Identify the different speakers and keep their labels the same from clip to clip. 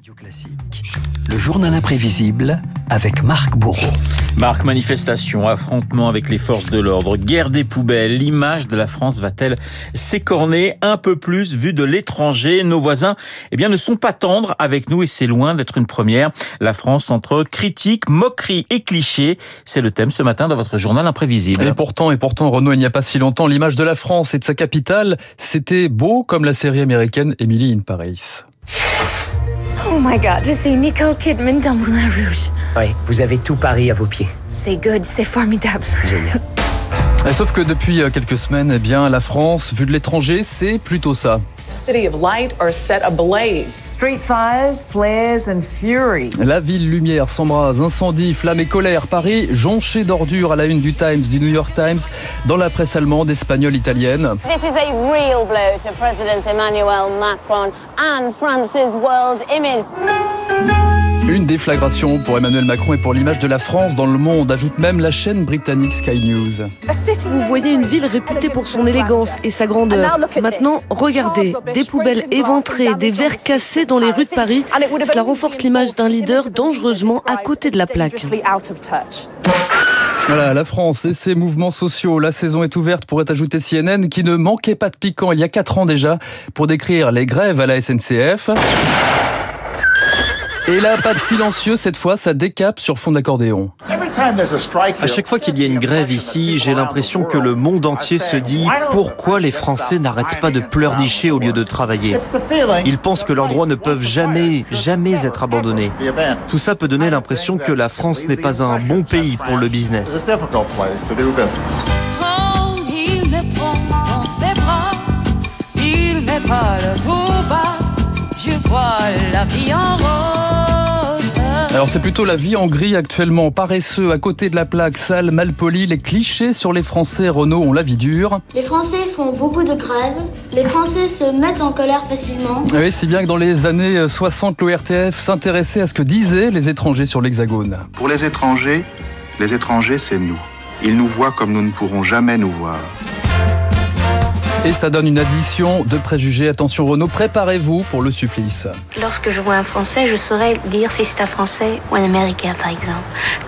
Speaker 1: Radio Classique. Le journal imprévisible avec Marc Bourreau.
Speaker 2: Marc, manifestation, affrontement avec les forces de l'ordre, guerre des poubelles, l'image de la France va-t-elle s'écorner un peu plus vue de l'étranger? Nos voisins, eh bien, ne sont pas tendres avec nous et c'est loin d'être une première. La France entre critique, moquerie et clichés, c'est le thème ce matin dans votre journal imprévisible.
Speaker 3: Et pourtant, et pourtant, Renaud, il n'y a pas si longtemps, l'image de la France et de sa capitale, c'était beau comme la série américaine Emily in Paris.
Speaker 4: Oh my god, je suis Nicole Kidman dans Moulin Rouge.
Speaker 5: Oui, vous avez tout Paris à vos pieds.
Speaker 4: C'est good, c'est formidable.
Speaker 5: Génial.
Speaker 3: Sauf que depuis euh, quelques semaines, eh bien, la France, vue de l'étranger, c'est plutôt ça.
Speaker 6: City of Light are set ablaze.
Speaker 7: Street fires, flares and fury.
Speaker 3: La ville lumière s'embrase, incendie, flammes et colère. Paris jonché d'ordures à la une du Times, du New York Times, dans la presse allemande, espagnole, italienne.
Speaker 8: This is a real blow to President Emmanuel Macron and France's world image.
Speaker 3: Une déflagration pour Emmanuel Macron et pour l'image de la France dans le monde, ajoute même la chaîne britannique Sky News.
Speaker 9: Vous voyez une ville réputée pour son élégance et sa grandeur. Maintenant, regardez, des poubelles éventrées, des verres cassés dans les rues de Paris. Cela renforce l'image d'un leader dangereusement à côté de la plaque.
Speaker 3: Voilà, la France et ses mouvements sociaux. La saison est ouverte, pourrait ajouter CNN, qui ne manquait pas de piquant il y a quatre ans déjà pour décrire les grèves à la SNCF. Et là, pas de silencieux, cette fois, ça décape sur fond d'accordéon.
Speaker 10: À chaque fois qu'il y a une grève ici, j'ai l'impression que le monde entier se dit pourquoi les Français n'arrêtent pas de pleurnicher au lieu de travailler? Ils pensent que leurs droits ne peuvent jamais, jamais être abandonnés. Tout ça peut donner l'impression que la France n'est pas un bon pays pour le business.
Speaker 11: Je vois la vie en rose.
Speaker 3: Alors c'est plutôt la vie en gris actuellement, paresseux, à côté de la plaque, sale, mal poli, les clichés sur les Français, Renault, ont la vie dure.
Speaker 12: Les Français font beaucoup de grèves, les Français se mettent en colère facilement.
Speaker 3: Oui, si bien que dans les années 60, l'ORTF s'intéressait à ce que disaient les étrangers sur l'Hexagone.
Speaker 13: Pour les étrangers, les étrangers, c'est nous. Ils nous voient comme nous ne pourrons jamais nous voir.
Speaker 3: Et ça donne une addition de préjugés. Attention Renault, préparez-vous pour le supplice.
Speaker 12: Lorsque je vois un Français, je saurais dire si c'est un Français ou un Américain, par exemple.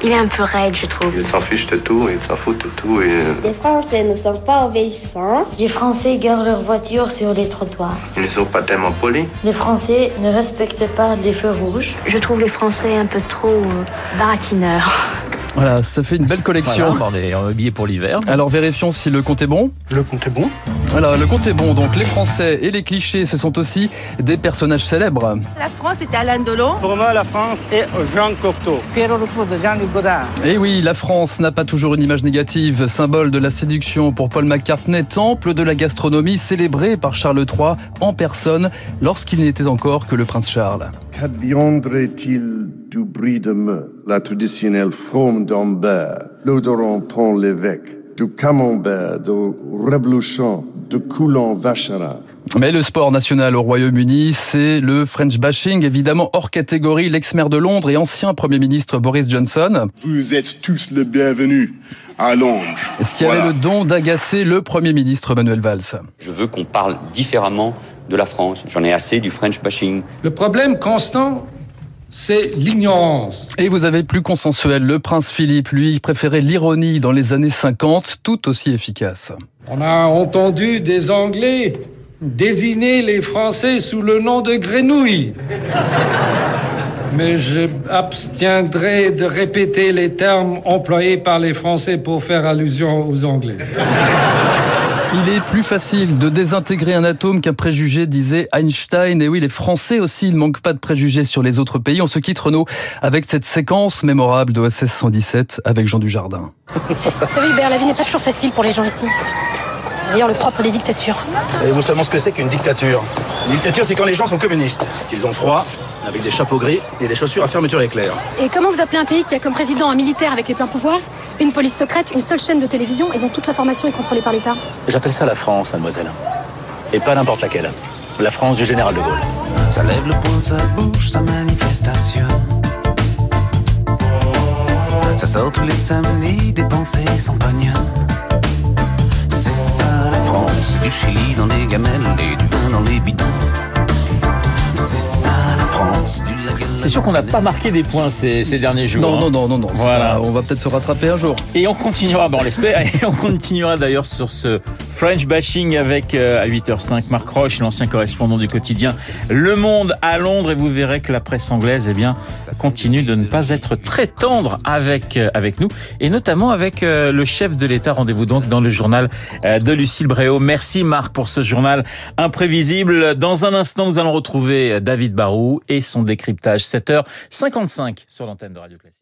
Speaker 12: Il est un peu raide, je trouve.
Speaker 14: Il s'en fiche de tout, il s'en fout de tout. Et...
Speaker 15: Les Français ne sont pas obéissants.
Speaker 12: Les Français garent leur voiture sur les trottoirs.
Speaker 14: Ils ne sont pas tellement polis.
Speaker 12: Les Français ne respectent pas les feux rouges. Je trouve les Français un peu trop euh, baratineurs.
Speaker 3: Voilà, ça fait une belle collection.
Speaker 2: Voilà, on est habillé pour l'hiver.
Speaker 3: Alors vérifions si le compte est bon.
Speaker 16: Le compte est bon.
Speaker 3: Voilà, le compte est bon. Donc les Français et les clichés, ce sont aussi des personnages célèbres.
Speaker 17: La France est Alain Delon.
Speaker 18: Pour moi, la France est Jean Cocteau.
Speaker 19: Pierre Rousseau de Jean-Luc Godard.
Speaker 3: Et oui, la France n'a pas toujours une image négative. Symbole de la séduction pour Paul McCartney, temple de la gastronomie célébré par Charles III en personne lorsqu'il n'était encore que le prince Charles.
Speaker 20: Qu'adviendrait-il du bris de me, la traditionnelle forme d'ambert, l'odorant pont l'évêque, du camembert, du reblochon, du coulant vacherin
Speaker 3: mais le sport national au Royaume-Uni, c'est le French bashing, évidemment hors catégorie, l'ex-maire de Londres et ancien Premier ministre Boris Johnson.
Speaker 20: Vous êtes tous les bienvenus à Londres.
Speaker 3: Ce qui voilà. avait le don d'agacer le Premier ministre Manuel Valls?
Speaker 21: Je veux qu'on parle différemment de la France. J'en ai assez du French bashing.
Speaker 22: Le problème constant, c'est l'ignorance.
Speaker 3: Et vous avez plus consensuel, le prince Philippe, lui, préférait l'ironie dans les années 50, tout aussi efficace.
Speaker 22: On a entendu des Anglais désigner les Français sous le nom de grenouilles. Mais je abstiendrai de répéter les termes employés par les Français pour faire allusion aux Anglais.
Speaker 3: Il est plus facile de désintégrer un atome qu'un préjugé, disait Einstein. Et oui, les Français aussi, ils ne manquent pas de préjugés sur les autres pays. On se quitte, Renaud, avec cette séquence mémorable de OSS 117 avec Jean Dujardin.
Speaker 23: Vous savez, Hubert, la vie n'est pas toujours facile pour les gens ici. C'est d'ailleurs le propre des dictatures.
Speaker 24: Savez-vous seulement ce que c'est qu'une dictature Une dictature, c'est quand les gens sont communistes, qu'ils ont froid, avec des chapeaux gris et des chaussures à fermeture éclair.
Speaker 23: Et comment vous appelez un pays qui a comme président un militaire avec les pleins pouvoirs, une police secrète, une seule chaîne de télévision et dont toute l'information est contrôlée par l'État?
Speaker 25: J'appelle ça la France, mademoiselle. Et pas n'importe laquelle. La France du général de Gaulle.
Speaker 26: Ça lève le poing, ça bouge, sa manifestation. Ça sort tous les samedis, des pensées sans pognon. Chili dans les gamelles et du vin dans les bidons. C'est ça la France, du
Speaker 2: C'est sûr qu'on n'a pas marqué des points ces, ces derniers jours.
Speaker 3: Non,
Speaker 2: hein.
Speaker 3: non, non, non, non.
Speaker 2: Voilà.
Speaker 3: pas- on va peut-être se rattraper un jour.
Speaker 2: Et on continuera, bon on l'espère, et on continuera d'ailleurs sur ce French bashing avec euh, à 8h05 Marc Roche, l'ancien correspondant du quotidien Le Monde à Londres, et vous verrez que la presse anglaise, eh bien, continue de ne pas être très tendre avec euh, avec nous, et notamment avec euh, le chef de l'État. Rendez-vous donc dans le journal euh, de Lucille Bréau. Merci Marc pour ce journal imprévisible. Dans un instant, nous allons retrouver euh, David Barou et son décryptage. 7h55 sur l'antenne de Radio Classique.